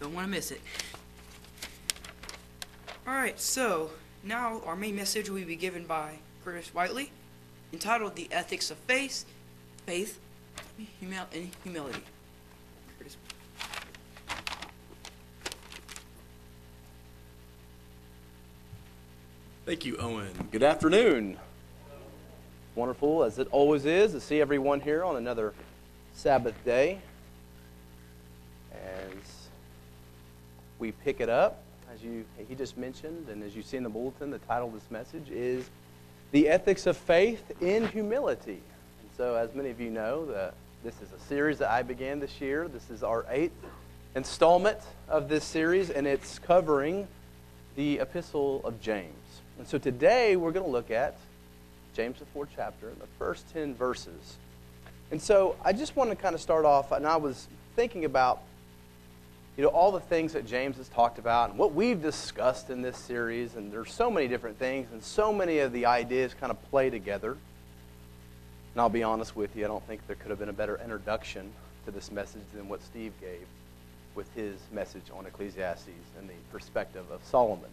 Don't want to miss it. All right, so now our main message will be given by Curtis Whiteley, entitled "The Ethics of Faith, Faith, Humil- and Humility." Curtis. Thank you, Owen. Good afternoon. Wonderful, as it always is, to see everyone here on another Sabbath day. As we pick it up, as you he just mentioned, and as you see in the bulletin, the title of this message is "The Ethics of Faith in Humility." And so, as many of you know, the, this is a series that I began this year. This is our eighth installment of this series, and it's covering the Epistle of James. And so today we're going to look at James, the fourth chapter, the first 10 verses. And so I just want to kind of start off, and I was thinking about, you know, all the things that James has talked about and what we've discussed in this series, and there's so many different things, and so many of the ideas kind of play together. And I'll be honest with you, I don't think there could have been a better introduction to this message than what Steve gave with his message on Ecclesiastes and the perspective of Solomon.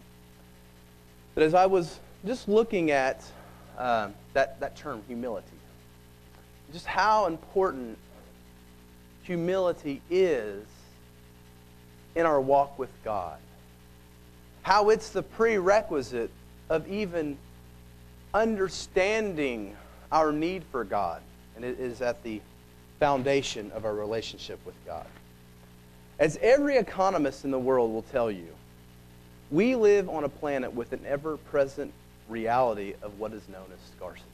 But as I was just looking at um, that, that term, humility, just how important humility is in our walk with God, how it's the prerequisite of even understanding our need for God, and it is at the foundation of our relationship with God. As every economist in the world will tell you, we live on a planet with an ever present reality of what is known as scarcity.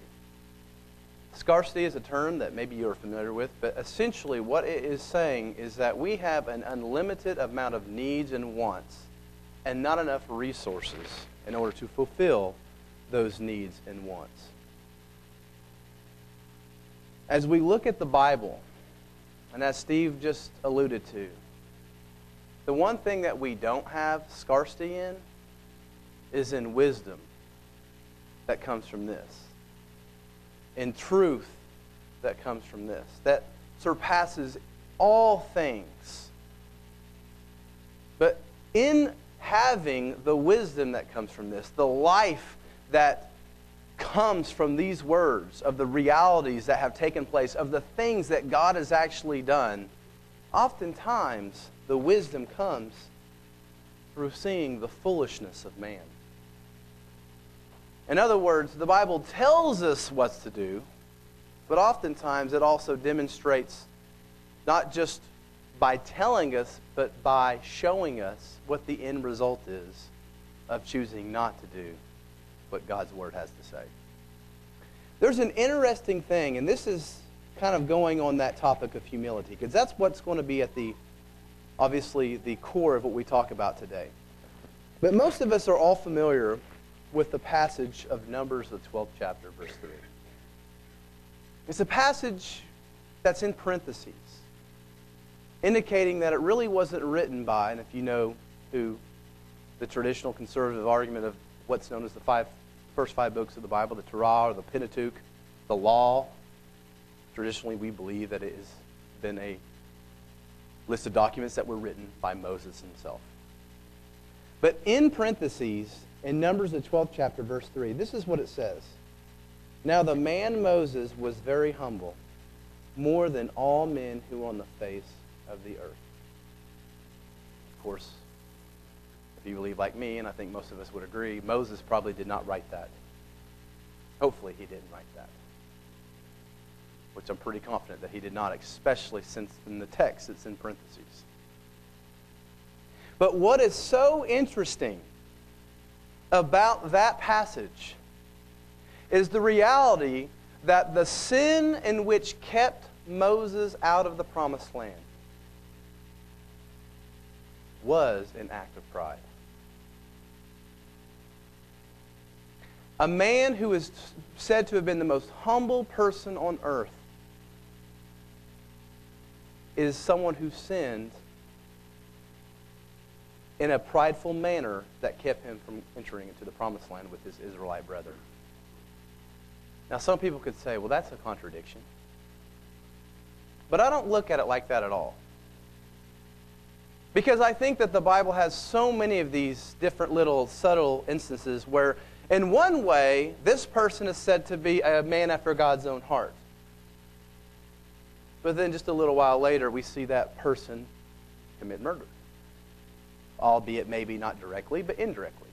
Scarcity is a term that maybe you're familiar with, but essentially what it is saying is that we have an unlimited amount of needs and wants and not enough resources in order to fulfill those needs and wants. As we look at the Bible, and as Steve just alluded to, the one thing that we don't have scarcity in is in wisdom that comes from this, in truth that comes from this, that surpasses all things. But in having the wisdom that comes from this, the life that comes from these words, of the realities that have taken place, of the things that God has actually done, oftentimes the wisdom comes through seeing the foolishness of man. In other words, the Bible tells us what to do, but oftentimes it also demonstrates not just by telling us, but by showing us what the end result is of choosing not to do what God's Word has to say. There's an interesting thing, and this is kind of going on that topic of humility, because that's what's going to be at the, obviously, the core of what we talk about today. But most of us are all familiar with the passage of Numbers, the 12th chapter, verse 3. It's a passage that's in parentheses, indicating that it really wasn't written by, and if you know who the traditional conservative argument of what's known as the five, first five books of the Bible, the Torah or the Pentateuch, the law, traditionally we believe that it has been a list of documents that were written by Moses himself. But in parentheses, in Numbers, the 12th chapter, verse 3, this is what it says Now the man Moses was very humble, more than all men who were on the face of the earth. Of course, if you believe like me, and I think most of us would agree, Moses probably did not write that. Hopefully, he didn't write that. Which I'm pretty confident that he did not, especially since in the text it's in parentheses. But what is so interesting about that passage is the reality that the sin in which kept Moses out of the promised land was an act of pride. A man who is said to have been the most humble person on earth is someone who sinned in a prideful manner that kept him from entering into the promised land with his Israelite brethren. Now, some people could say, well, that's a contradiction. But I don't look at it like that at all. Because I think that the Bible has so many of these different little subtle instances where, in one way, this person is said to be a man after God's own heart. But then just a little while later, we see that person commit murder. Albeit maybe not directly, but indirectly.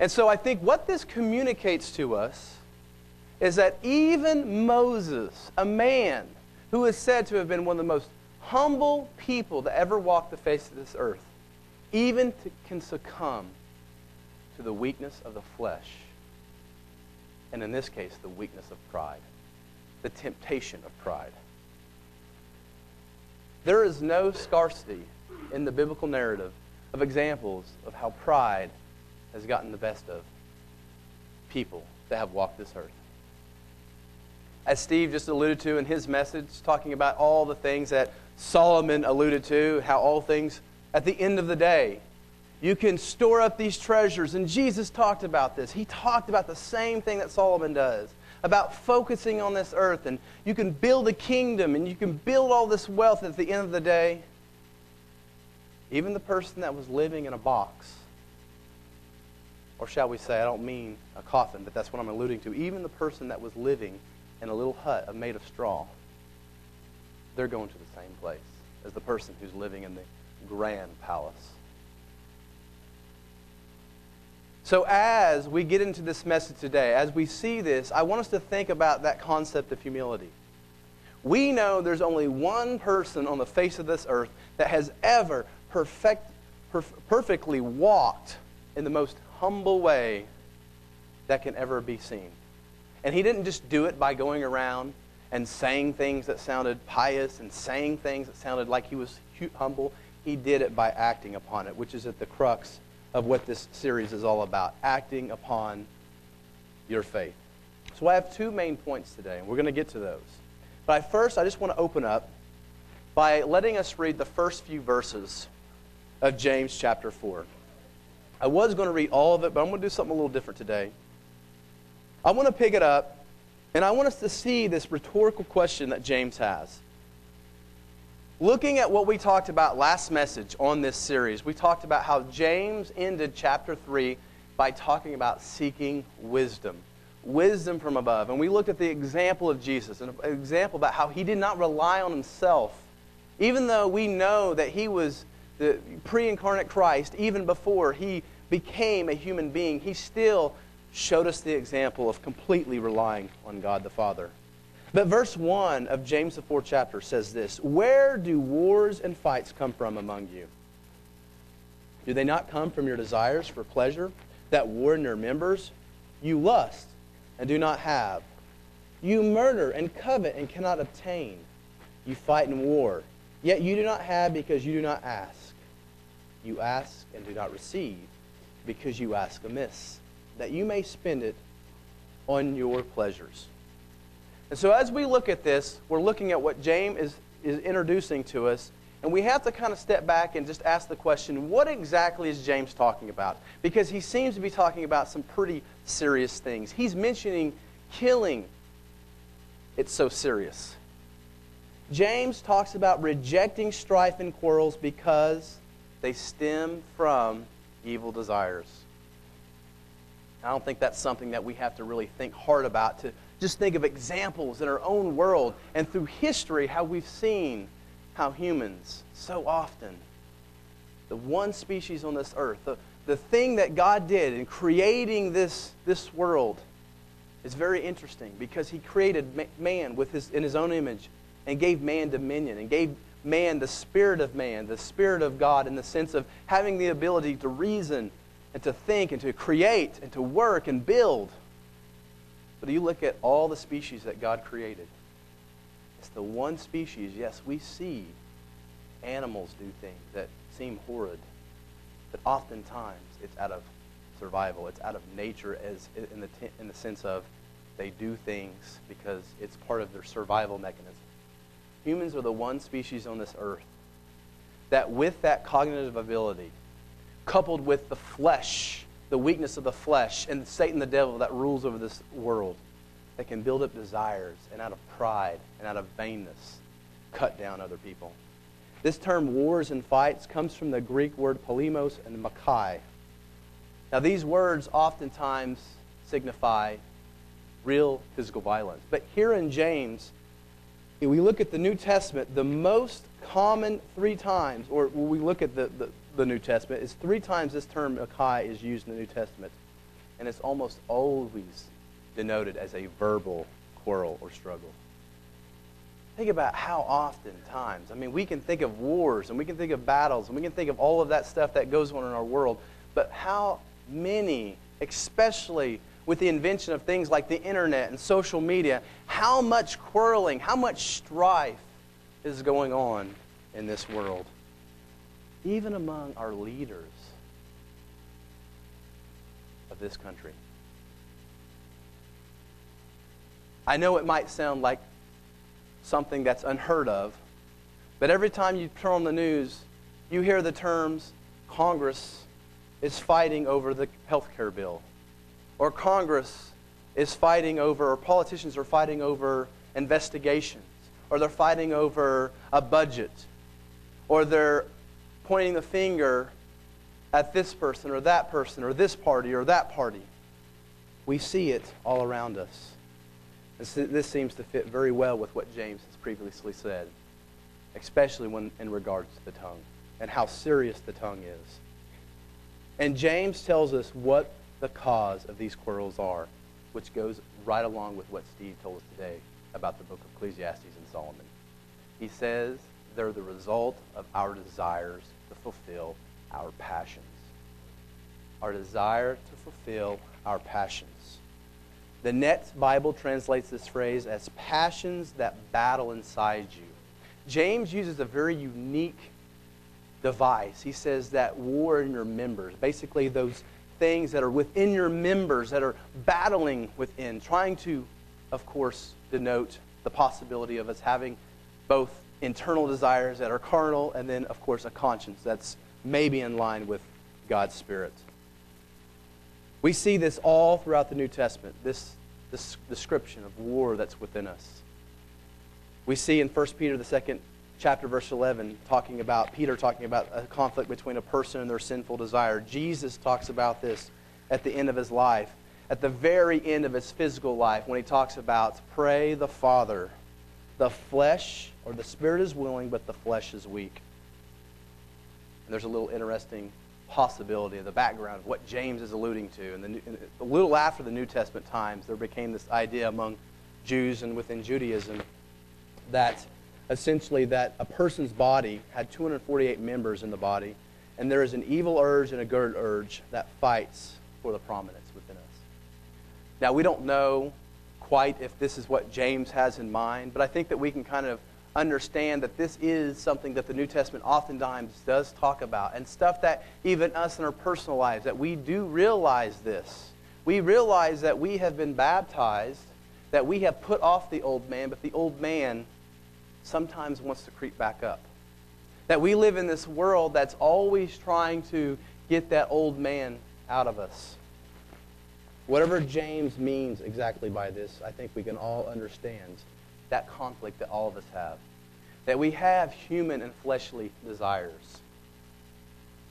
And so I think what this communicates to us is that even Moses, a man who is said to have been one of the most humble people to ever walk the face of this earth, even to, can succumb to the weakness of the flesh. And in this case, the weakness of pride, the temptation of pride. There is no scarcity in the biblical narrative of examples of how pride has gotten the best of people that have walked this earth. As Steve just alluded to in his message, talking about all the things that Solomon alluded to, how all things at the end of the day, you can store up these treasures. And Jesus talked about this. He talked about the same thing that Solomon does about focusing on this earth. And you can build a kingdom and you can build all this wealth at the end of the day. Even the person that was living in a box or shall we say, I don't mean a coffin, but that's what I'm alluding to. Even the person that was living in a little hut uh, made of straw, they're going to the same place as the person who's living in the grand palace. So, as we get into this message today, as we see this, I want us to think about that concept of humility. We know there's only one person on the face of this earth that has ever perfect, perf- perfectly walked in the most humble way that can ever be seen. And he didn't just do it by going around and saying things that sounded pious and saying things that sounded like he was humble. He did it by acting upon it, which is at the crux of what this series is all about acting upon your faith. So I have two main points today, and we're going to get to those. But first, I just want to open up by letting us read the first few verses of James chapter 4. I was going to read all of it, but I'm going to do something a little different today. I want to pick it up, and I want us to see this rhetorical question that James has. Looking at what we talked about last message on this series, we talked about how James ended chapter 3 by talking about seeking wisdom. Wisdom from above. And we looked at the example of Jesus, an example about how he did not rely on himself. Even though we know that he was the pre incarnate Christ, even before he became a human being, he still showed us the example of completely relying on God the Father. But verse 1 of James, the fourth chapter, says this Where do wars and fights come from among you? Do they not come from your desires for pleasure that war in your members? You lust and do not have. You murder and covet and cannot obtain. You fight in war, yet you do not have because you do not ask. You ask and do not receive because you ask amiss, that you may spend it on your pleasures. And so, as we look at this, we're looking at what James is, is introducing to us, and we have to kind of step back and just ask the question what exactly is James talking about? Because he seems to be talking about some pretty serious things. He's mentioning killing, it's so serious. James talks about rejecting strife and quarrels because they stem from evil desires. I don't think that's something that we have to really think hard about to just think of examples in our own world and through history how we've seen how humans so often, the one species on this earth, the, the thing that God did in creating this, this world is very interesting because he created man with his, in his own image and gave man dominion and gave man, the spirit of man, the spirit of God, in the sense of having the ability to reason and to think and to create and to work and build. But you look at all the species that God created. It's the one species, yes, we see animals do things that seem horrid, but oftentimes it's out of survival. It's out of nature as in the, in the sense of they do things because it's part of their survival mechanism. Humans are the one species on this earth that, with that cognitive ability, coupled with the flesh, the weakness of the flesh, and Satan the devil that rules over this world, that can build up desires and out of pride and out of vainness cut down other people. This term wars and fights comes from the Greek word polemos and makai. Now, these words oftentimes signify real physical violence. But here in James, if we look at the New Testament, the most common three times, or when we look at the, the, the New Testament, is three times this term Makai is used in the New Testament. And it's almost always denoted as a verbal quarrel or struggle. Think about how often times, I mean, we can think of wars and we can think of battles and we can think of all of that stuff that goes on in our world, but how many, especially with the invention of things like the internet and social media, how much quarreling, how much strife is going on in this world, even among our leaders of this country. I know it might sound like something that's unheard of, but every time you turn on the news, you hear the terms Congress is fighting over the health care bill, or Congress is fighting over, or politicians are fighting over investigations, or they're fighting over a budget, or they're pointing the finger at this person, or that person, or this party, or that party. We see it all around us. And this seems to fit very well with what James has previously said, especially when in regards to the tongue and how serious the tongue is. And James tells us what the cause of these quarrels are, which goes right along with what Steve told us today about the book of Ecclesiastes and Solomon. He says they're the result of our desires to fulfill our passions. Our desire to fulfill our passions. The Net Bible translates this phrase as passions that battle inside you. James uses a very unique device. He says that war in your members, basically those things that are within your members that are battling within, trying to, of course, denote the possibility of us having both internal desires that are carnal and then, of course, a conscience that's maybe in line with God's Spirit. We see this all throughout the New Testament, this, this description of war that's within us. We see in 1 Peter, the second chapter, verse 11, talking about Peter talking about a conflict between a person and their sinful desire. Jesus talks about this at the end of his life, at the very end of his physical life, when he talks about pray the Father. The flesh or the spirit is willing, but the flesh is weak. And there's a little interesting possibility of the background of what James is alluding to. And, the, a little after the New Testament times, there became this idea among Jews and within Judaism that essentially that a person's body had 248 members in the body, and there is an evil urge and a good urge that fights for the prominence within us. Now, we don't know quite if this is what James has in mind, but I think that we can kind of understand that this is something that the New Testament oftentimes does talk about, and stuff that even us in our personal lives, that we do realize this. We realize that we have been baptized, that we have put off the old man, but the old man sometimes wants to creep back up. That we live in this world that's always trying to get that old man out of us. Whatever James means exactly by this, I think we can all understand that conflict that all of us have. That we have human and fleshly desires.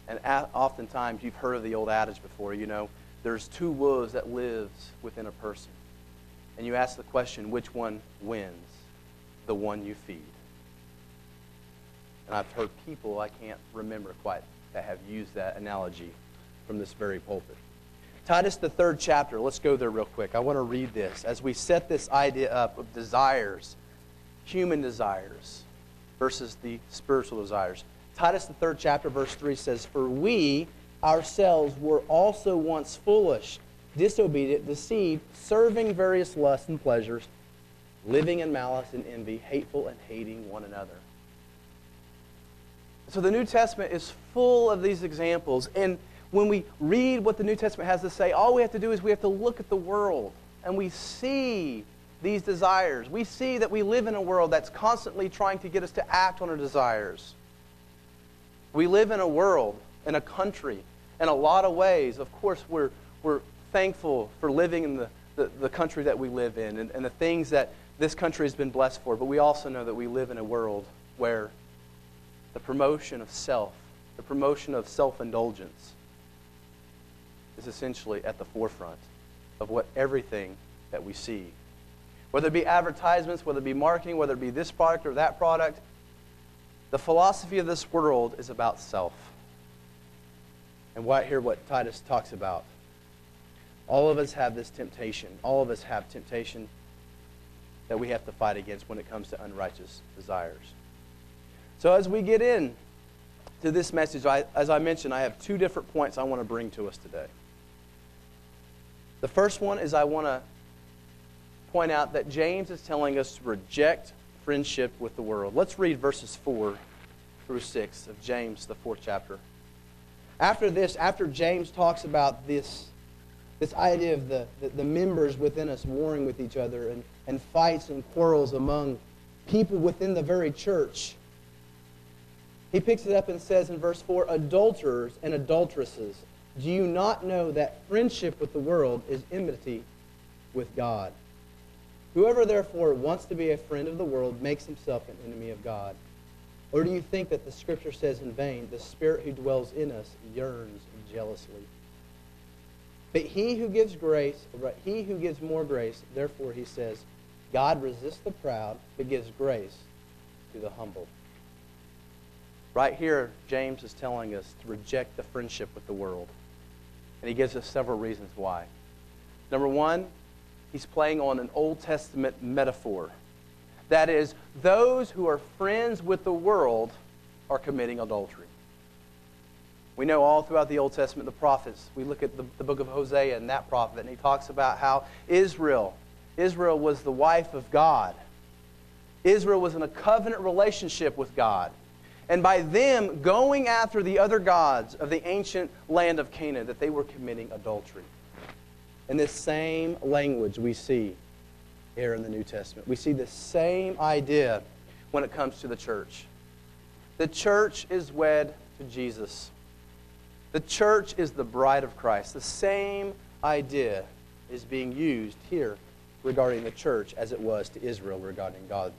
And oftentimes, you've heard of the old adage before, you know, there's two wolves that lives within a person. And you ask the question, which one wins? The one you feed. And I've heard people, I can't remember quite, that have used that analogy from this very pulpit. Titus, the third chapter, let's go there real quick. I want to read this as we set this idea up of desires, human desires, versus the spiritual desires. Titus, the third chapter, verse 3 says, For we ourselves were also once foolish, disobedient, deceived, serving various lusts and pleasures, living in malice and envy, hateful and hating one another. So the New Testament is full of these examples. And when we read what the New Testament has to say, all we have to do is we have to look at the world and we see these desires. We see that we live in a world that's constantly trying to get us to act on our desires. We live in a world, in a country, in a lot of ways. Of course, we're, we're thankful for living in the, the, the country that we live in and, and the things that this country has been blessed for, but we also know that we live in a world where the promotion of self, the promotion of self indulgence, is essentially at the forefront of what everything that we see. Whether it be advertisements, whether it be marketing, whether it be this product or that product, the philosophy of this world is about self. And what, here what Titus talks about. All of us have this temptation. All of us have temptation that we have to fight against when it comes to unrighteous desires. So as we get in to this message, I, as I mentioned, I have two different points I want to bring to us today. The first one is I want to point out that James is telling us to reject friendship with the world. Let's read verses 4 through 6 of James, the fourth chapter. After this, after James talks about this, this idea of the, the, the members within us warring with each other and, and fights and quarrels among people within the very church, he picks it up and says in verse 4 Adulterers and adulteresses, do you not know that friendship with the world is enmity with God? Whoever therefore wants to be a friend of the world makes himself an enemy of God. Or do you think that the scripture says in vain, the spirit who dwells in us yearns jealously? But he who gives grace, he who gives more grace, therefore he says, God resists the proud, but gives grace to the humble. Right here, James is telling us to reject the friendship with the world. And he gives us several reasons why. Number one, he's playing on an Old Testament metaphor. That is, those who are friends with the world are committing adultery. We know all throughout the Old Testament, the prophets. We look at the, the book of Hosea and that prophet, and he talks about how Israel, Israel was the wife of God. Israel was in a covenant relationship with God. And by them going after the other gods of the ancient land of Canaan, that they were committing adultery. In this same language we see here in the New Testament. We see the same idea when it comes to the church. The church is wed to Jesus. The church is the bride of Christ. The same idea is being used here regarding the church as it was to Israel regarding God.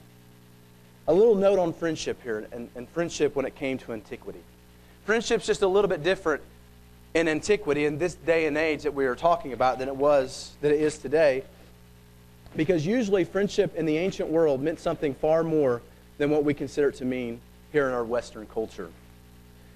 A little note on friendship here and, and friendship when it came to antiquity. Friendship's just a little bit different in antiquity, in this day and age that we are talking about, than it was, than it is today. Because usually friendship in the ancient world meant something far more than what we consider it to mean here in our Western culture.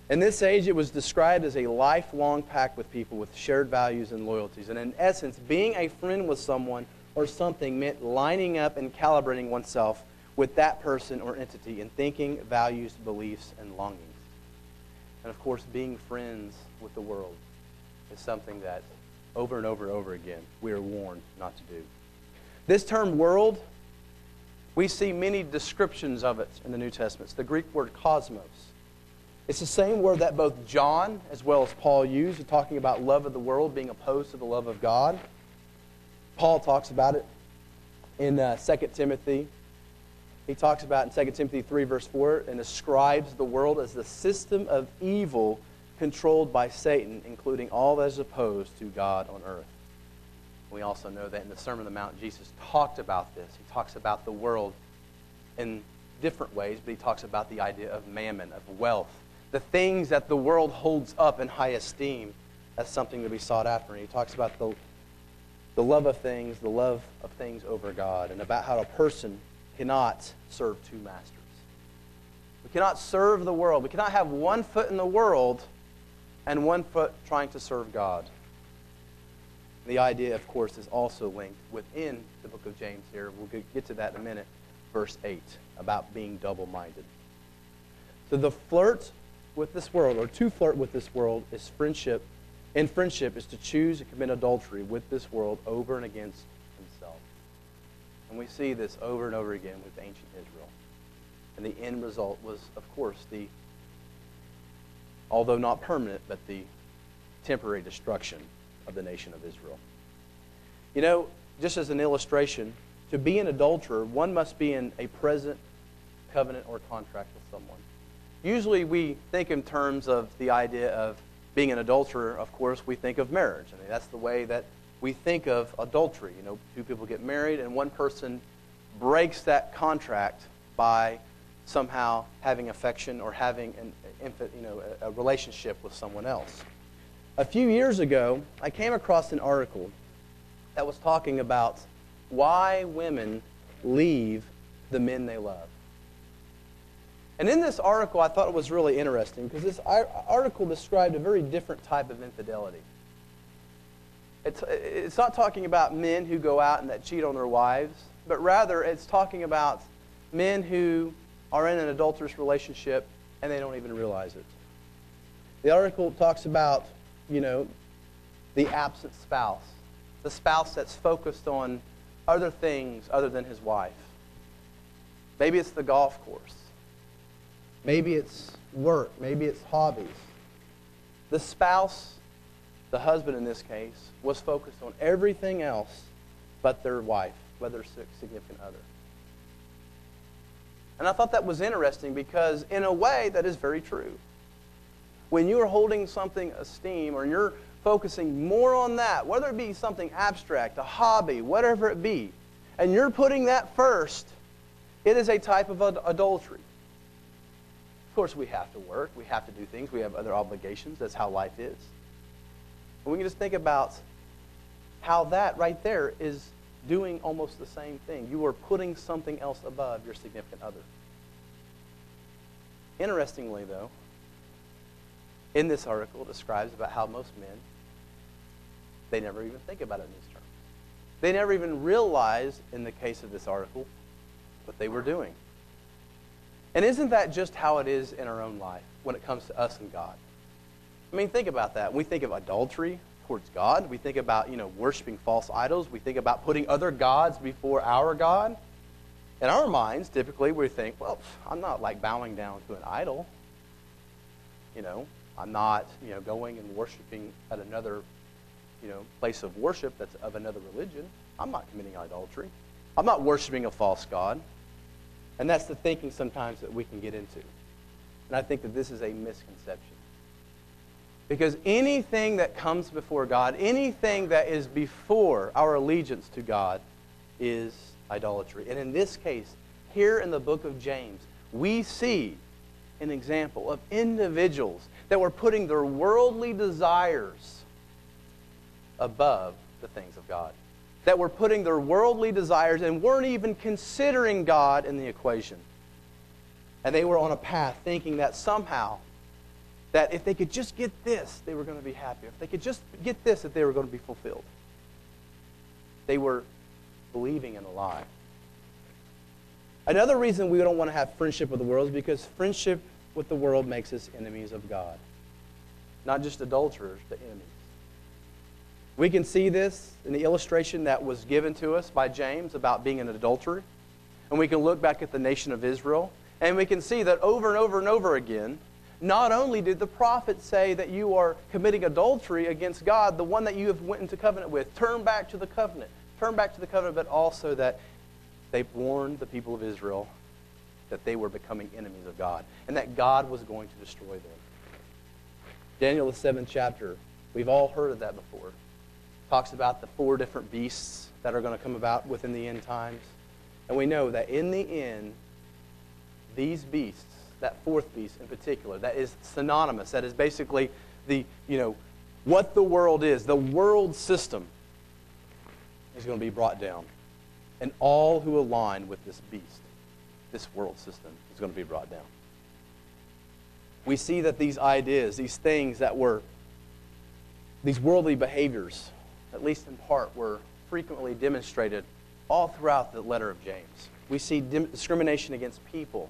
In this age, it was described as a lifelong pact with people with shared values and loyalties. And in essence, being a friend with someone or something meant lining up and calibrating oneself with that person or entity in thinking, values, beliefs, and longings. And of course, being friends with the world is something that over and over and over again we are warned not to do. This term world, we see many descriptions of it in the New Testament. It's the Greek word cosmos. It's the same word that both John as well as Paul use, in talking about love of the world being opposed to the love of God. Paul talks about it in uh, 2 Timothy he talks about in 2 Timothy 3, verse 4, and describes the world as the system of evil controlled by Satan, including all that is opposed to God on earth. We also know that in the Sermon on the Mount, Jesus talked about this. He talks about the world in different ways, but he talks about the idea of mammon, of wealth, the things that the world holds up in high esteem as something to be sought after. And he talks about the, the love of things, the love of things over God, and about how a person cannot serve two masters. We cannot serve the world. We cannot have one foot in the world and one foot trying to serve God. The idea, of course, is also linked within the book of James here. We'll get to that in a minute. Verse 8 about being double minded. So the flirt with this world, or to flirt with this world, is friendship. And friendship is to choose to commit adultery with this world over and against himself. and we see this over and over again with ancient Israel. And the end result was, of course, the, although not permanent, but the temporary destruction of the nation of Israel. You know, just as an illustration, to be an adulterer, one must be in a present covenant or contract with someone. Usually we think in terms of the idea of being an adulterer, of course, we think of marriage. I mean, that's the way that we think of adultery. You know, two people get married and one person breaks that contract by somehow having affection or having an infant, you know, a, a relationship with someone else. A few years ago, I came across an article that was talking about why women leave the men they love. And in this article, I thought it was really interesting because this article described a very different type of infidelity. It's, it's not talking about men who go out and that cheat on their wives, but rather it's talking about men who are in an adulterous relationship and they don't even realize it. The article talks about, you know, the absent spouse, the spouse that's focused on other things other than his wife. Maybe it's the golf course. Maybe it's work. Maybe it's hobbies. The spouse, the husband in this case, was focused on everything else but their wife, whether significant other. And I thought that was interesting because, in a way, that is very true. When you are holding something esteem or you're focusing more on that, whether it be something abstract, a hobby, whatever it be, and you're putting that first, it is a type of adultery. Of course, we have to work, we have to do things, we have other obligations. That's how life is. And we can just think about how that right there is doing almost the same thing. You are putting something else above your significant other. Interestingly, though, in this article, it describes about how most men, they never even think about it in these terms. They never even realize, in the case of this article, what they were doing. And isn't that just how it is in our own life when it comes to us and God? I mean, think about that. We think of adultery, towards God. We think about, you know, worshiping false idols. We think about putting other gods before our God. In our minds, typically, we think, well, I'm not like bowing down to an idol. You know, I'm not, you know, going and worshiping at another, you know, place of worship that's of another religion. I'm not committing idolatry. I'm not worshiping a false God. And that's the thinking sometimes that we can get into. And I think that this is a misconception. Because anything that comes before God, anything that is before our allegiance to God, is idolatry. And in this case, here in the book of James, we see an example of individuals that were putting their worldly desires above the things of God. That were putting their worldly desires and weren't even considering God in the equation. And they were on a path thinking that somehow that if they could just get this, they were going to be happy. If they could just get this, that they were going to be fulfilled. They were believing in a lie. Another reason we don't want to have friendship with the world is because friendship with the world makes us enemies of God. Not just adulterers, but enemies. We can see this in the illustration that was given to us by James about being an adulterer. And we can look back at the nation of Israel, and we can see that over and over and over again, not only did the prophet say that you are committing adultery against God, the one that you have went into covenant with, turn back to the covenant. Turn back to the covenant, but also that they warned the people of Israel that they were becoming enemies of God and that God was going to destroy them. Daniel, the seventh chapter, we've all heard of that before. Talks about the four different beasts that are going to come about within the end times. And we know that in the end, these beasts that fourth beast in particular, that is synonymous, that is basically the, you know, what the world is, the world system is going to be brought down. And all who align with this beast, this world system, is going to be brought down. We see that these ideas, these things that were, these worldly behaviors, at least in part, were frequently demonstrated all throughout the letter of James. We see discrimination against people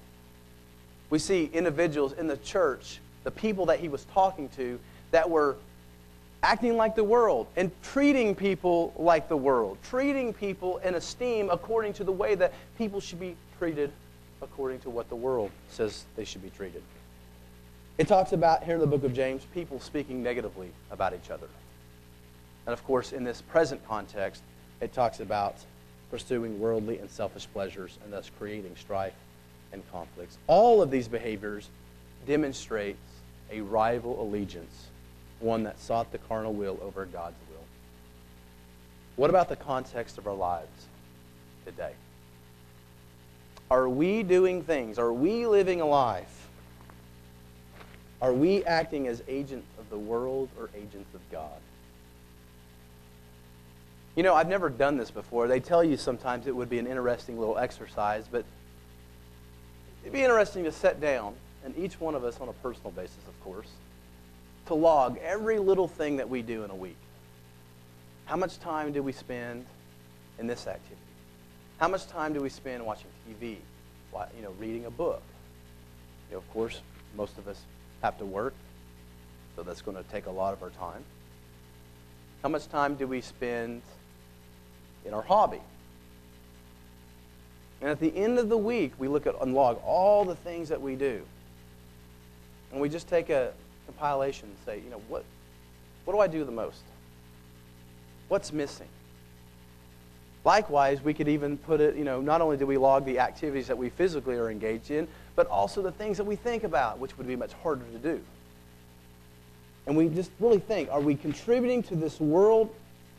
we see individuals in the church, the people that he was talking to, that were acting like the world and treating people like the world, treating people in esteem according to the way that people should be treated according to what the world says they should be treated. It talks about, here in the book of James, people speaking negatively about each other. And of course, in this present context, it talks about pursuing worldly and selfish pleasures and thus creating strife and conflicts. All of these behaviors demonstrates a rival allegiance, one that sought the carnal will over God's will. What about the context of our lives today? Are we doing things? Are we living a life? Are we acting as agents of the world or agents of God? You know, I've never done this before. They tell you sometimes it would be an interesting little exercise, but it'd be interesting to sit down, and each one of us on a personal basis, of course, to log every little thing that we do in a week. How much time do we spend in this activity? How much time do we spend watching TV, you know, reading a book? You know, of course, most of us have to work, so that's going to take a lot of our time. How much time do we spend in our hobby? And at the end of the week, we look at and log all the things that we do. And we just take a compilation and say, you know, what, what do I do the most? What's missing? Likewise, we could even put it, you know, not only do we log the activities that we physically are engaged in, but also the things that we think about, which would be much harder to do. And we just really think are we contributing to this world,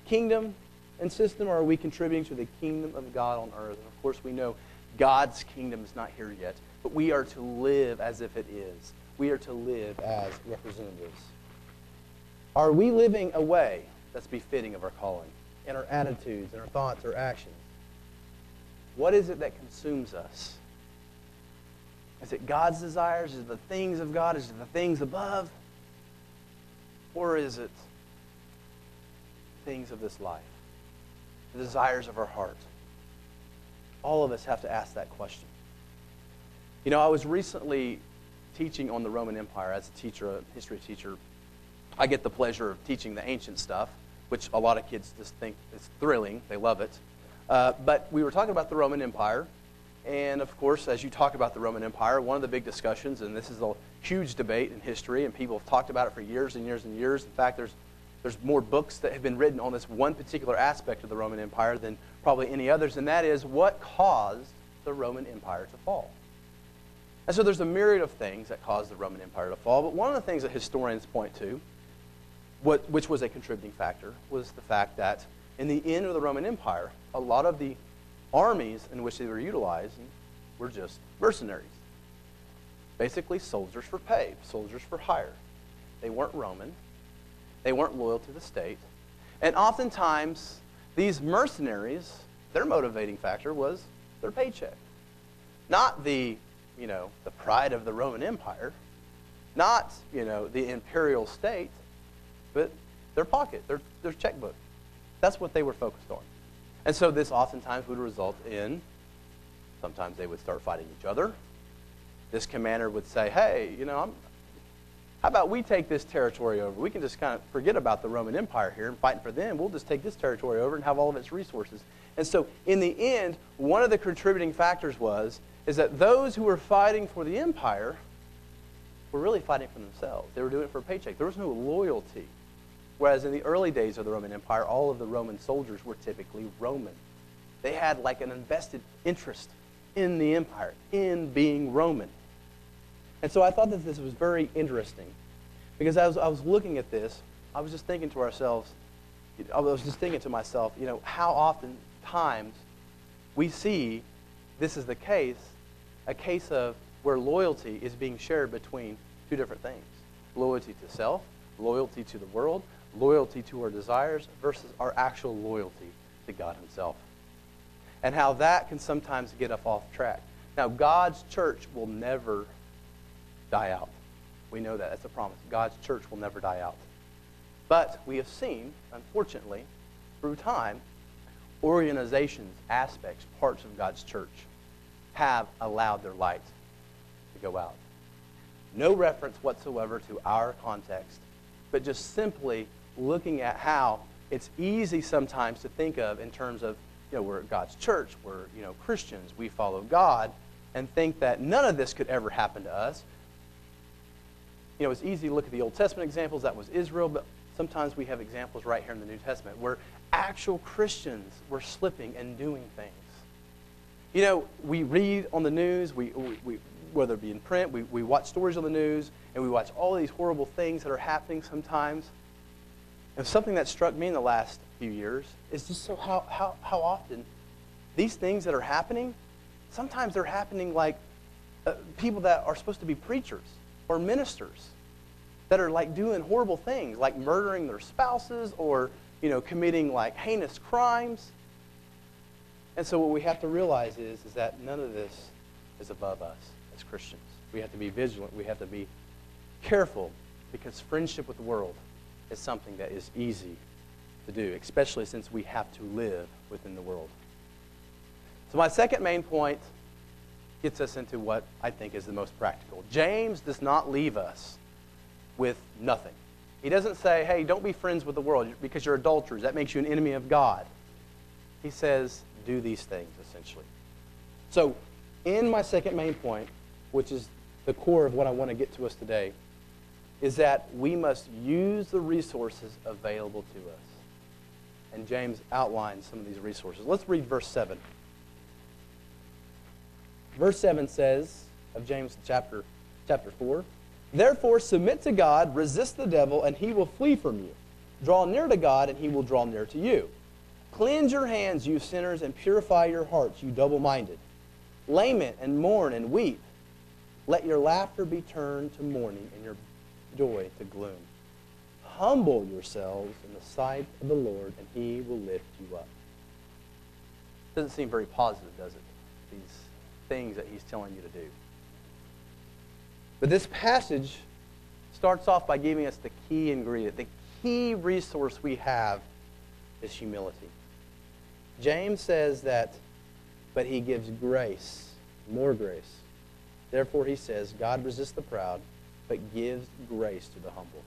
kingdom, and system, or are we contributing to the kingdom of God on earth? And of course, we know God's kingdom is not here yet, but we are to live as if it is. We are to live as representatives. Are we living a way that's befitting of our calling in our attitudes, in our thoughts, or actions? What is it that consumes us? Is it God's desires? Is it the things of God? Is it the things above? Or is it things of this life? The desires of our heart? All of us have to ask that question. You know, I was recently teaching on the Roman Empire as a teacher, a history teacher. I get the pleasure of teaching the ancient stuff, which a lot of kids just think is thrilling. They love it. Uh, but we were talking about the Roman Empire. And of course, as you talk about the Roman Empire, one of the big discussions, and this is a huge debate in history, and people have talked about it for years and years and years. In fact, there's, there's more books that have been written on this one particular aspect of the Roman Empire than probably any others, and that is what caused the Roman Empire to fall. And so there's a myriad of things that caused the Roman Empire to fall, but one of the things that historians point to, what, which was a contributing factor, was the fact that in the end of the Roman Empire, a lot of the armies in which they were utilized were just mercenaries. Basically, soldiers for pay, soldiers for hire. They weren't Roman, they weren't loyal to the state, and oftentimes these mercenaries, their motivating factor was their paycheck. Not the, you know, the pride of the Roman Empire, not, you know, the imperial state, but their pocket, their, their checkbook. That's what they were focused on. And so this oftentimes would result in sometimes they would start fighting each other. This commander would say, hey, you know, I'm, how about we take this territory over? We can just kind of forget about the Roman Empire here and fighting for them. We'll just take this territory over and have all of its resources. And so, in the end, one of the contributing factors was is that those who were fighting for the empire were really fighting for themselves. They were doing it for a paycheck. There was no loyalty. Whereas in the early days of the Roman Empire, all of the Roman soldiers were typically Roman. They had like an invested interest in the empire, in being Roman. And so I thought that this was very interesting because as I was looking at this, I was just thinking to ourselves, I was just thinking to myself, you know, how often times we see this is the case, a case of where loyalty is being shared between two different things loyalty to self, loyalty to the world, loyalty to our desires versus our actual loyalty to God Himself. And how that can sometimes get us off track. Now, God's church will never die out. We know that. That's a promise. God's church will never die out. But we have seen, unfortunately, through time, organizations, aspects, parts of God's church have allowed their light to go out. No reference whatsoever to our context, but just simply looking at how it's easy sometimes to think of in terms of, you know, we're God's church, we're, you know, Christians, we follow God, and think that none of this could ever happen to us. You know, it's easy to look at the Old Testament examples, that was Israel, but sometimes we have examples right here in the New Testament where actual Christians were slipping and doing things. You know, we read on the news, we, we, we whether it be in print, we, we watch stories on the news, and we watch all these horrible things that are happening sometimes. And something that struck me in the last few years is just so how, how, how often these things that are happening sometimes they're happening like uh, people that are supposed to be preachers or ministers that are like doing horrible things, like murdering their spouses or, you know, committing like heinous crimes. And so what we have to realize is, is that none of this is above us as Christians. We have to be vigilant. We have to be careful because friendship with the world is something that is easy to do, especially since we have to live within the world. So my second main point gets us into what I think is the most practical. James does not leave us with nothing. He doesn't say, hey, don't be friends with the world because you're adulterers. That makes you an enemy of God. He says, do these things, essentially. So, in my second main point, which is the core of what I want to get to us today, is that we must use the resources available to us. And James outlines some of these resources. Let's read verse 7. Verse 7 says of James chapter, chapter 4 Therefore, submit to God, resist the devil, and he will flee from you. Draw near to God, and he will draw near to you. Cleanse your hands, you sinners, and purify your hearts, you double minded. Lament and mourn and weep. Let your laughter be turned to mourning and your joy to gloom. Humble yourselves in the sight of the Lord, and he will lift you up. Doesn't seem very positive, does it? These things that he's telling you to do. But this passage starts off by giving us the key ingredient. The key resource we have is humility. James says that, but he gives grace, more grace. Therefore, he says, God resists the proud, but gives grace to the humble.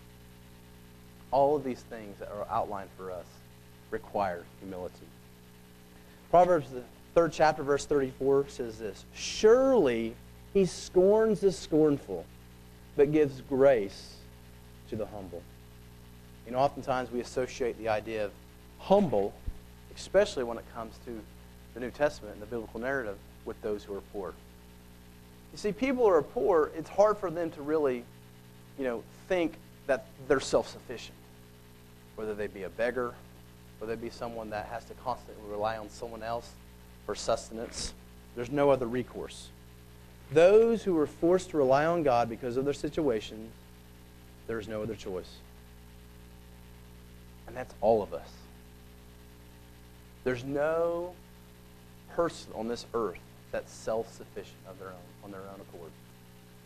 All of these things that are outlined for us require humility. Proverbs, third chapter, verse 34 says this Surely he scorns the scornful, but gives grace to the humble. You know, oftentimes we associate the idea of humble, especially when it comes to the New Testament and the biblical narrative, with those who are poor. You see, people who are poor, it's hard for them to really, you know, think that they're self-sufficient. Whether they be a beggar, whether they be someone that has to constantly rely on someone else for sustenance. There's no other recourse. Those who are forced to rely on God because of their situation, there's no other choice. And that's all of us. There's no person on this earth that's self-sufficient of their own, on their own accord,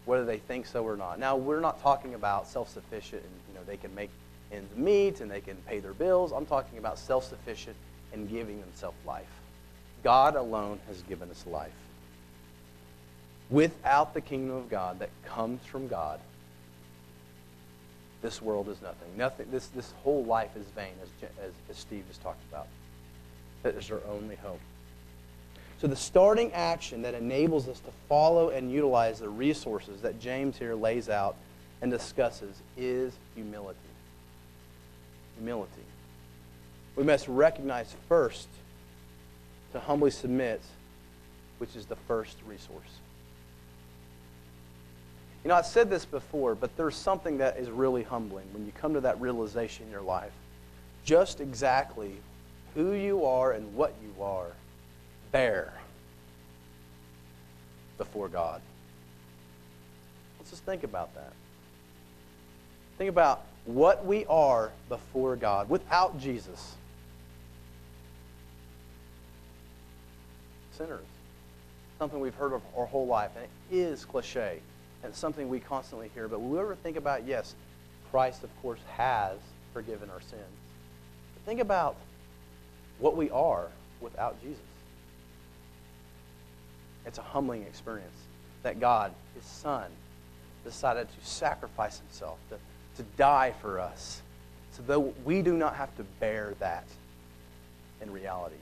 whether they think so or not. Now, we're not talking about self-sufficient and you know they can make ends meet and they can pay their bills. I'm talking about self-sufficient and giving themselves life. God alone has given us life. Without the kingdom of God that comes from God, this world is nothing. Nothing. This, this whole life is vain, as, as, as Steve just talked about. That is our only hope. So the starting action that enables us to follow and utilize the resources that James here lays out and discusses is humility. Humility. We must recognize first to humbly submit, which is the first resource. You know, I've said this before, but there's something that is really humbling when you come to that realization in your life. Just exactly who you are and what you are bear before God. Let's just think about that. Think about what we are before God without Jesus. Sinners. Something we've heard of our whole life, and it is cliche and something we constantly hear. But we ever think about, yes, Christ, of course, has forgiven our sins. But think about what we are without Jesus. It's a humbling experience that God, His Son, decided to sacrifice Himself, to, to die for us, so that we do not have to bear that in reality.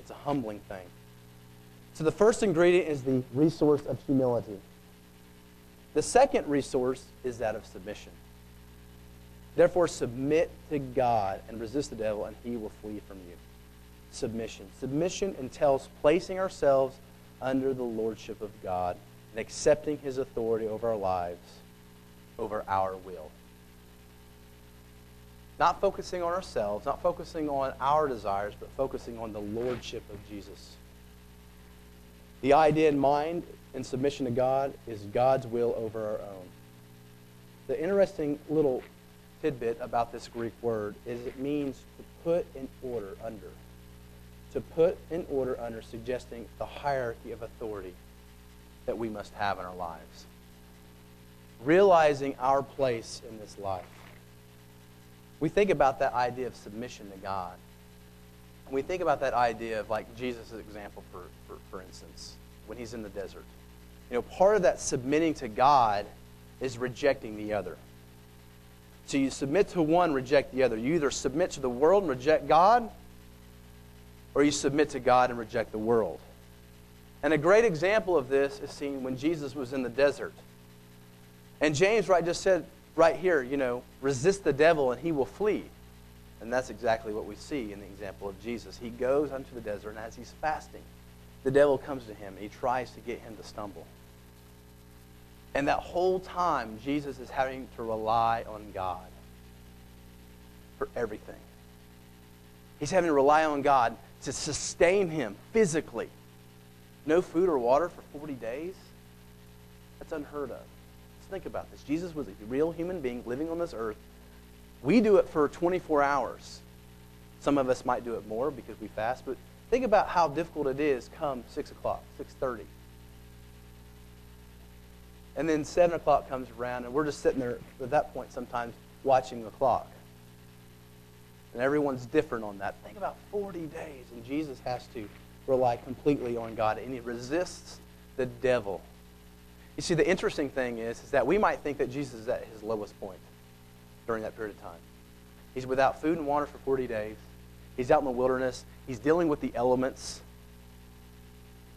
It's a humbling thing. So the first ingredient is the resource of humility. The second resource is that of submission. Therefore, submit to God and resist the devil, and he will flee from you. Submission. Submission entails placing ourselves under the lordship of God and accepting his authority over our lives, over our will. Not focusing on ourselves, not focusing on our desires, but focusing on the lordship of Jesus. The idea in mind in submission to God is God's will over our own. The interesting little tidbit about this Greek word is it means to put in order under. To put in order under, suggesting the hierarchy of authority that we must have in our lives. Realizing our place in this life. We think about that idea of submission to God. And we think about that idea of like Jesus' example, for, for, for instance, when he's in the desert. You know, part of that submitting to God is rejecting the other. So you submit to one, reject the other. You either submit to the world and reject God, or you submit to God and reject the world. And a great example of this is seen when Jesus was in the desert. And James right just said right here, you know, resist the devil and he will flee. And that's exactly what we see in the example of Jesus. He goes unto the desert, and as he's fasting, the devil comes to him and he tries to get him to stumble. And that whole time, Jesus is having to rely on God for everything. He's having to rely on God to sustain him physically. No food or water for 40 days? That's unheard of. Let's think about this. Jesus was a real human being living on this earth. We do it for 24 hours. Some of us might do it more because we fast, but think about how difficult it is come 6 o'clock, 6.30 and then 7 o'clock comes around, and we're just sitting there at that point sometimes watching the clock. And everyone's different on that. Think about 40 days, and Jesus has to rely completely on God, and he resists the devil. You see, the interesting thing is, is that we might think that Jesus is at his lowest point during that period of time. He's without food and water for 40 days. He's out in the wilderness. He's dealing with the elements.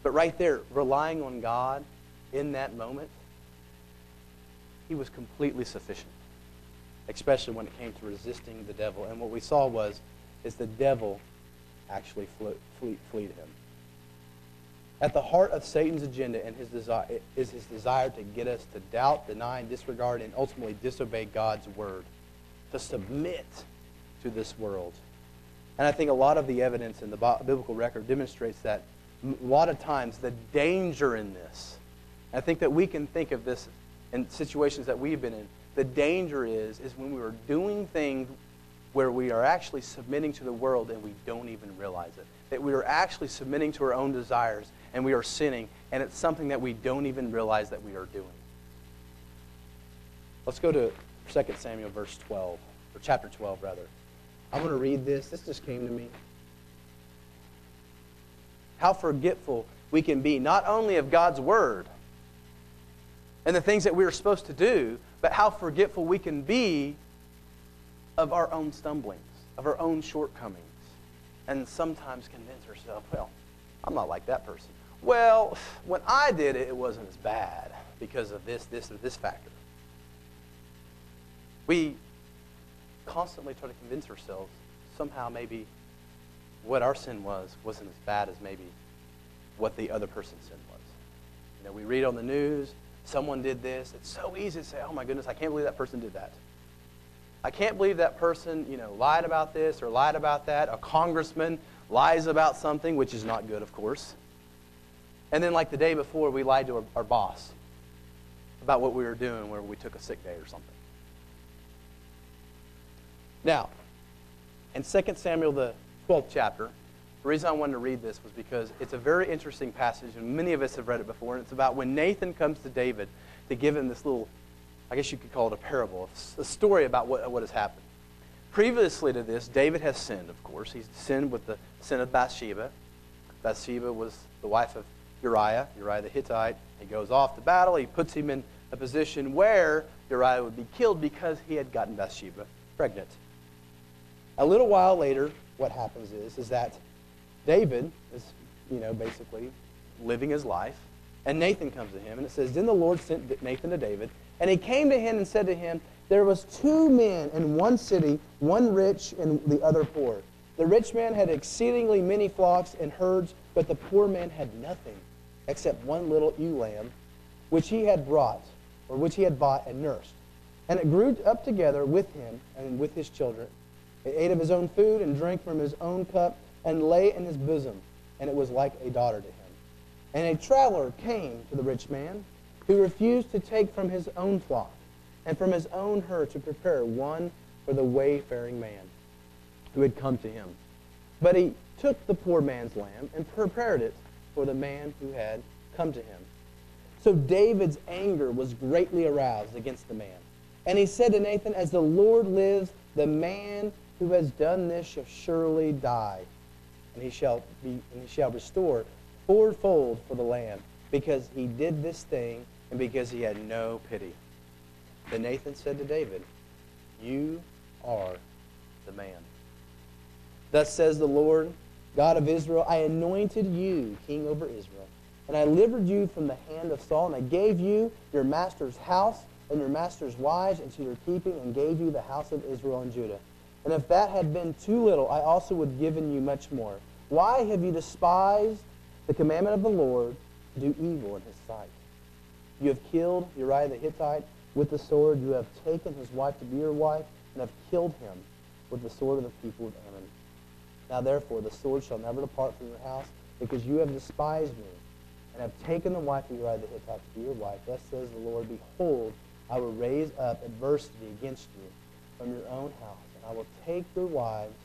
But right there, relying on God in that moment, he was completely sufficient, especially when it came to resisting the devil. And what we saw was, is the devil actually flew, flee, flee to him. At the heart of Satan's agenda and his desire is his desire to get us to doubt, deny, disregard, and ultimately disobey God's word, to submit to this world. And I think a lot of the evidence in the biblical record demonstrates that a lot of times the danger in this. I think that we can think of this in situations that we've been in. The danger is, is when we are doing things where we are actually submitting to the world and we don't even realize it. That we are actually submitting to our own desires and we are sinning, and it's something that we don't even realize that we are doing. Let's go to 2 Samuel verse 12, or chapter 12, rather. I want to read this. This just came to me. How forgetful we can be, not only of God's word, and the things that we are supposed to do, but how forgetful we can be of our own stumblings, of our own shortcomings, and sometimes convince ourselves, well, I'm not like that person. Well, when I did it, it wasn't as bad because of this, this, or this factor. We constantly try to convince ourselves somehow maybe what our sin was wasn't as bad as maybe what the other person's sin was. You know, we read on the news, someone did this. It's so easy to say, oh my goodness, I can't believe that person did that. I can't believe that person, you know, lied about this or lied about that. A congressman lies about something, which is not good, of course. And then, like the day before, we lied to our, our boss about what we were doing where we took a sick day or something. Now, in 2 Samuel, the 12th chapter, the reason I wanted to read this was because it's a very interesting passage, and many of us have read it before. And it's about when Nathan comes to David to give him this little, I guess you could call it a parable, a story about what, what has happened. Previously to this, David has sinned, of course. He's sinned with the sin of Bathsheba. Bathsheba was the wife of Uriah, Uriah the Hittite. He goes off to battle. He puts him in a position where Uriah would be killed because he had gotten Bathsheba pregnant. A little while later, what happens is, is that David is, you know, basically living his life, and Nathan comes to him, and it says, Then the Lord sent Nathan to David, and he came to him and said to him, There was two men in one city, one rich and the other poor. The rich man had exceedingly many flocks and herds, but the poor man had nothing except one little ewe lamb, which he had brought, or which he had bought and nursed. And it grew up together with him and with his children. It ate of his own food and drank from his own cup and lay in his bosom, and it was like a daughter to him. And a traveler came to the rich man, who refused to take from his own flock and from his own herd to prepare one for the wayfaring man who had come to him. But he took the poor man's lamb and prepared it for the man who had come to him. So David's anger was greatly aroused against the man. And he said to Nathan, As the Lord lives, the man who has done this shall surely die, and he shall be and he shall restore fourfold for the land, because he did this thing and because he had no pity. Then Nathan said to David, You are the man. Thus says the Lord, God of Israel, I anointed you king over Israel, and I delivered you from the hand of Saul, and I gave you your master's house and your master's wives into your keeping, and gave you the house of Israel and Judah. And if that had been too little, I also would have given you much more. Why have you despised the commandment of the Lord to do evil in his sight? You have killed Uriah the Hittite with the sword. You have taken his wife to be your wife, and have killed him with the sword of the people of Ammon. Now therefore, the sword shall never depart from your house, because you have despised me, and have taken the wife of Uriah the Hittite to be your wife. Thus says the Lord, Behold, I will raise up adversity against you from your own house, I will take your wives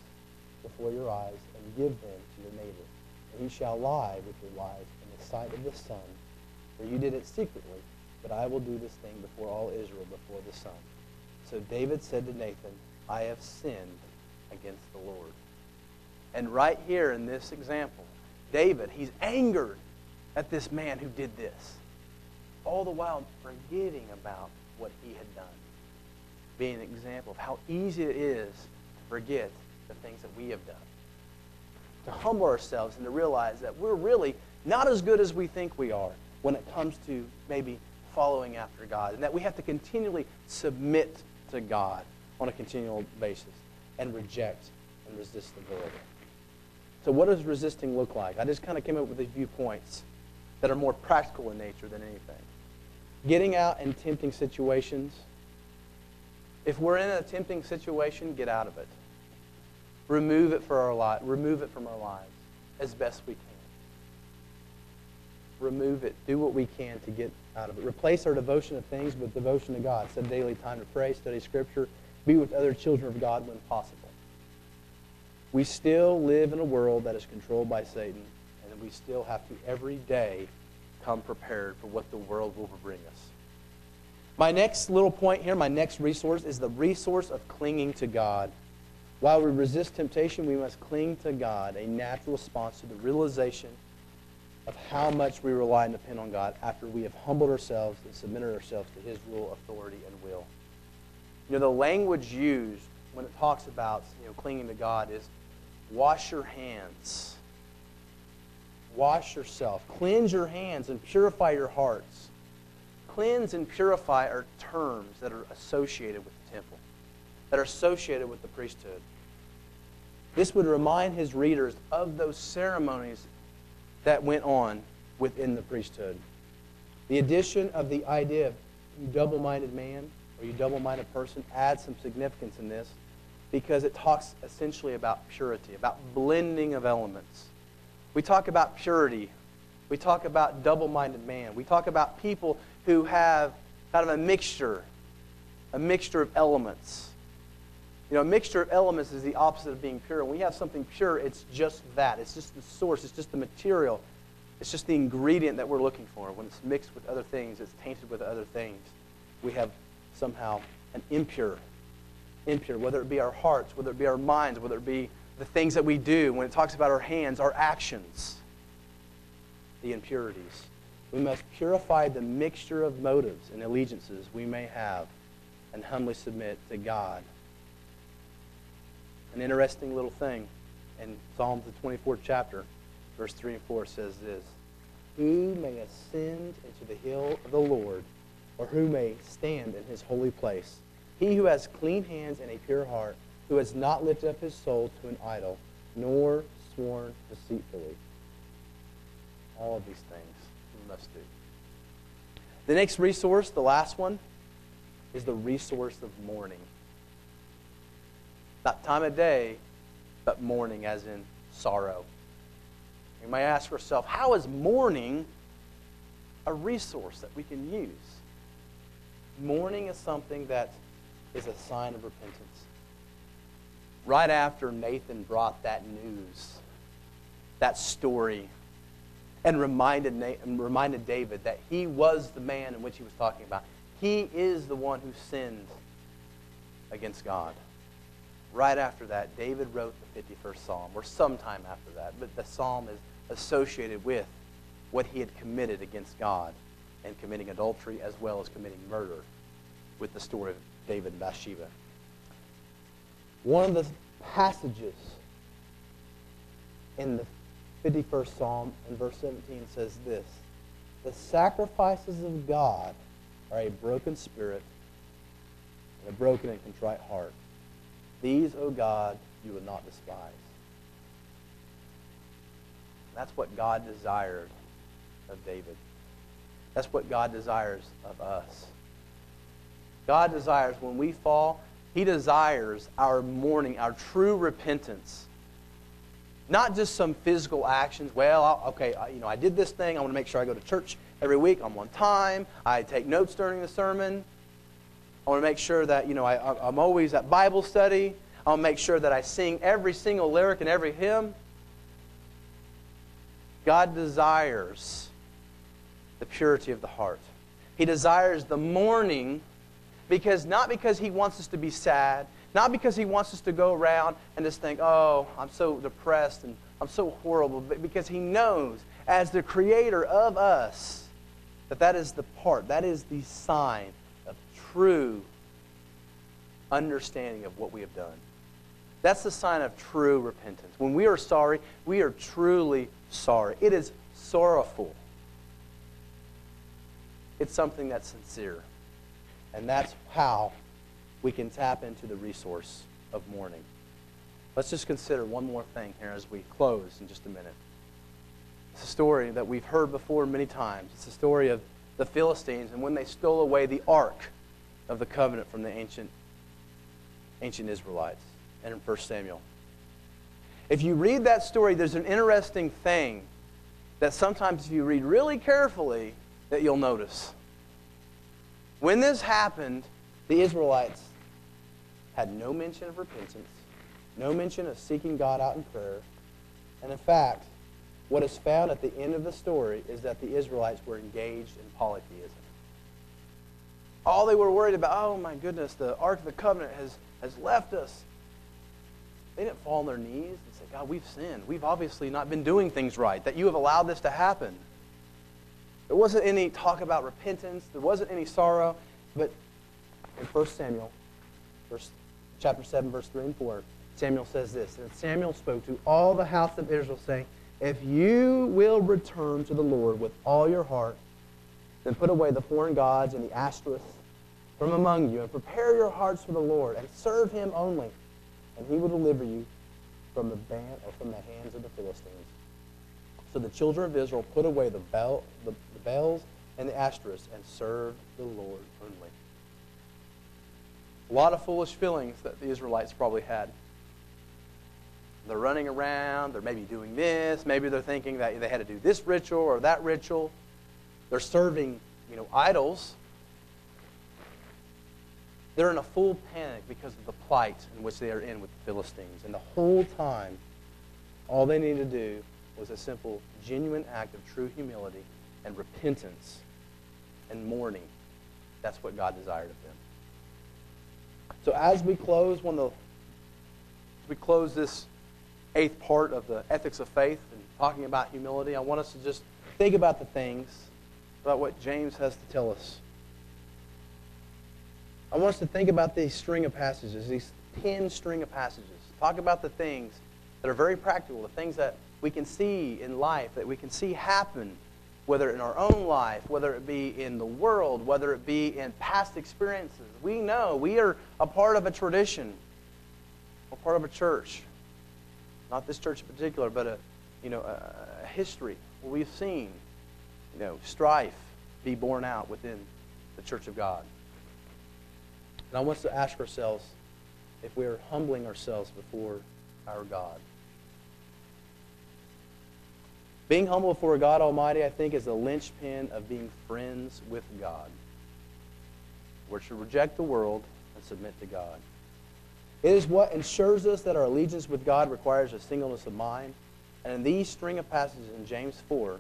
before your eyes and give them to your neighbor. And he shall lie with your wives in the sight of the sun, for you did it secretly, but I will do this thing before all Israel, before the sun. So David said to Nathan, I have sinned against the Lord. And right here in this example, David, he's angered at this man who did this, all the while forgetting about what he had done. Being an example of how easy it is to forget the things that we have done. To humble ourselves and to realize that we're really not as good as we think we are when it comes to maybe following after God, and that we have to continually submit to God on a continual basis and reject and resist the Lord. So, what does resisting look like? I just kind of came up with a few points that are more practical in nature than anything. Getting out in tempting situations. If we're in a tempting situation, get out of it. Remove it for our life. Remove it from our lives as best we can. Remove it. Do what we can to get out of it. Replace our devotion to things with devotion to God. Set daily time to pray, study Scripture, be with other children of God when possible. We still live in a world that is controlled by Satan, and we still have to every day come prepared for what the world will bring us. My next little point here, my next resource, is the resource of clinging to God. While we resist temptation, we must cling to God, a natural response to the realization of how much we rely and depend on God after we have humbled ourselves and submitted ourselves to His rule, authority, and will. You know, the language used when it talks about you know, clinging to God is wash your hands. Wash yourself. Cleanse your hands and purify your hearts. Cleanse and purify are terms that are associated with the temple, that are associated with the priesthood. This would remind his readers of those ceremonies that went on within the priesthood. The addition of the idea of you double minded man or you double minded person adds some significance in this because it talks essentially about purity, about blending of elements. We talk about purity. We talk about double minded man. We talk about people who have kind of a mixture, a mixture of elements. You know, a mixture of elements is the opposite of being pure. When we have something pure, it's just that. It's just the source, it's just the material, it's just the ingredient that we're looking for. When it's mixed with other things, it's tainted with other things. We have somehow an impure, impure, whether it be our hearts, whether it be our minds, whether it be the things that we do. When it talks about our hands, our actions, the impurities. We must purify the mixture of motives and allegiances we may have and humbly submit to God an interesting little thing in Psalms, the 24th chapter, verse 3 and 4 says this Who may ascend into the hill of the Lord, or who may stand in his holy place? He who has clean hands and a pure heart, who has not lifted up his soul to an idol, nor sworn deceitfully. All of these things must do. The next resource, the last one, is the resource of mourning. Not time of day, but mourning as in sorrow. We may ask ourselves, how is mourning a resource that we can use? Mourning is something that is a sign of repentance. Right after Nathan brought that news, that story, and reminded, and reminded David that he was the man in which he was talking about, he is the one who sinned against God. Right after that, David wrote the 51st Psalm, or sometime after that, but the psalm is associated with what he had committed against God and committing adultery as well as committing murder with the story of David and Bathsheba. One of the passages in the 51st Psalm and verse 17 says this The sacrifices of God are a broken spirit and a broken and contrite heart. These, O God, you will not despise. That's what God desired of David. That's what God desires of us. God desires when we fall, He desires our mourning, our true repentance. Not just some physical actions. Well, okay, you know, I did this thing. I want to make sure I go to church every week I'm on time. I take notes during the sermon. I want to make sure that, you know, I, I'm always at Bible study. I'll make sure that I sing every single lyric in every hymn. God desires the purity of the heart. He desires the mourning because not because he wants us to be sad, not because he wants us to go around and just think, oh, I'm so depressed and I'm so horrible, but because he knows as the creator of us that that is the part, that is the sign of true understanding of what we have done. That's the sign of true repentance. When we are sorry, we are truly sorry. It is sorrowful. It's something that's sincere. And that's how we can tap into the resource of mourning. Let's just consider one more thing here as we close in just a minute. It's a story that we've heard before many times. It's the story of the Philistines and when they stole away the ark of the covenant from the ancient, ancient Israelites and in 1 Samuel. If you read that story, there's an interesting thing that sometimes if you read really carefully, that you'll notice. When this happened, the Israelites had no mention of repentance, no mention of seeking God out in prayer. And in fact, what is found at the end of the story is that the Israelites were engaged in polytheism. All they were worried about, oh my goodness, the Ark of the Covenant has, has left us. They didn't fall on their knees and say, God, we've sinned. We've obviously not been doing things right, that you have allowed this to happen. There wasn't any talk about repentance. There wasn't any sorrow. But in 1 Samuel, verse, chapter 7, verse 3 and 4, Samuel says this. And Samuel spoke to all the house of Israel, saying, If you will return to the Lord with all your heart, then put away the foreign gods and the Ashtoreths from among you, and prepare your hearts for the Lord, and serve him only and he will deliver you from the band or from the hands of the Philistines. So the children of Israel put away the, Baal, the, the Baals and the Ashtoreths and served the Lord only. A lot of foolish feelings that the Israelites probably had. They're running around, they're maybe doing this, maybe they're thinking that they had to do this ritual or that ritual. They're serving, you know, idols they're in a full panic because of the plight in which they are in with the Philistines. And the whole time, all they needed to do was a simple, genuine act of true humility and repentance and mourning. That's what God desired of them. So as we close, when the we close this eighth part of the ethics of faith and talking about humility, I want us to just think about the things about what James has to tell us I want us to think about these string of passages, these 10 string of passages. Talk about the things that are very practical, the things that we can see in life, that we can see happen, whether in our own life, whether it be in the world, whether it be in past experiences. We know we are a part of a tradition, a part of a church. Not this church in particular, but a, you know, a, a history where we've seen you know, strife be borne out within the church of God. And I want us to ask ourselves if we are humbling ourselves before our God. Being humble before God Almighty, I think, is the linchpin of being friends with God. We're to reject the world and submit to God. It is what ensures us that our allegiance with God requires a singleness of mind. And in these string of passages in James 4,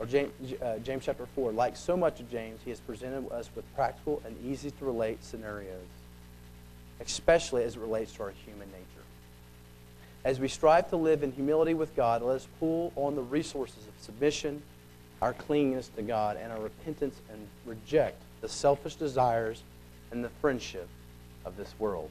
or James, uh, James chapter 4, like so much of James, he has presented us with practical and easy to relate scenarios, especially as it relates to our human nature. As we strive to live in humility with God, let us pull on the resources of submission, our cleanness to God, and our repentance and reject the selfish desires and the friendship of this world.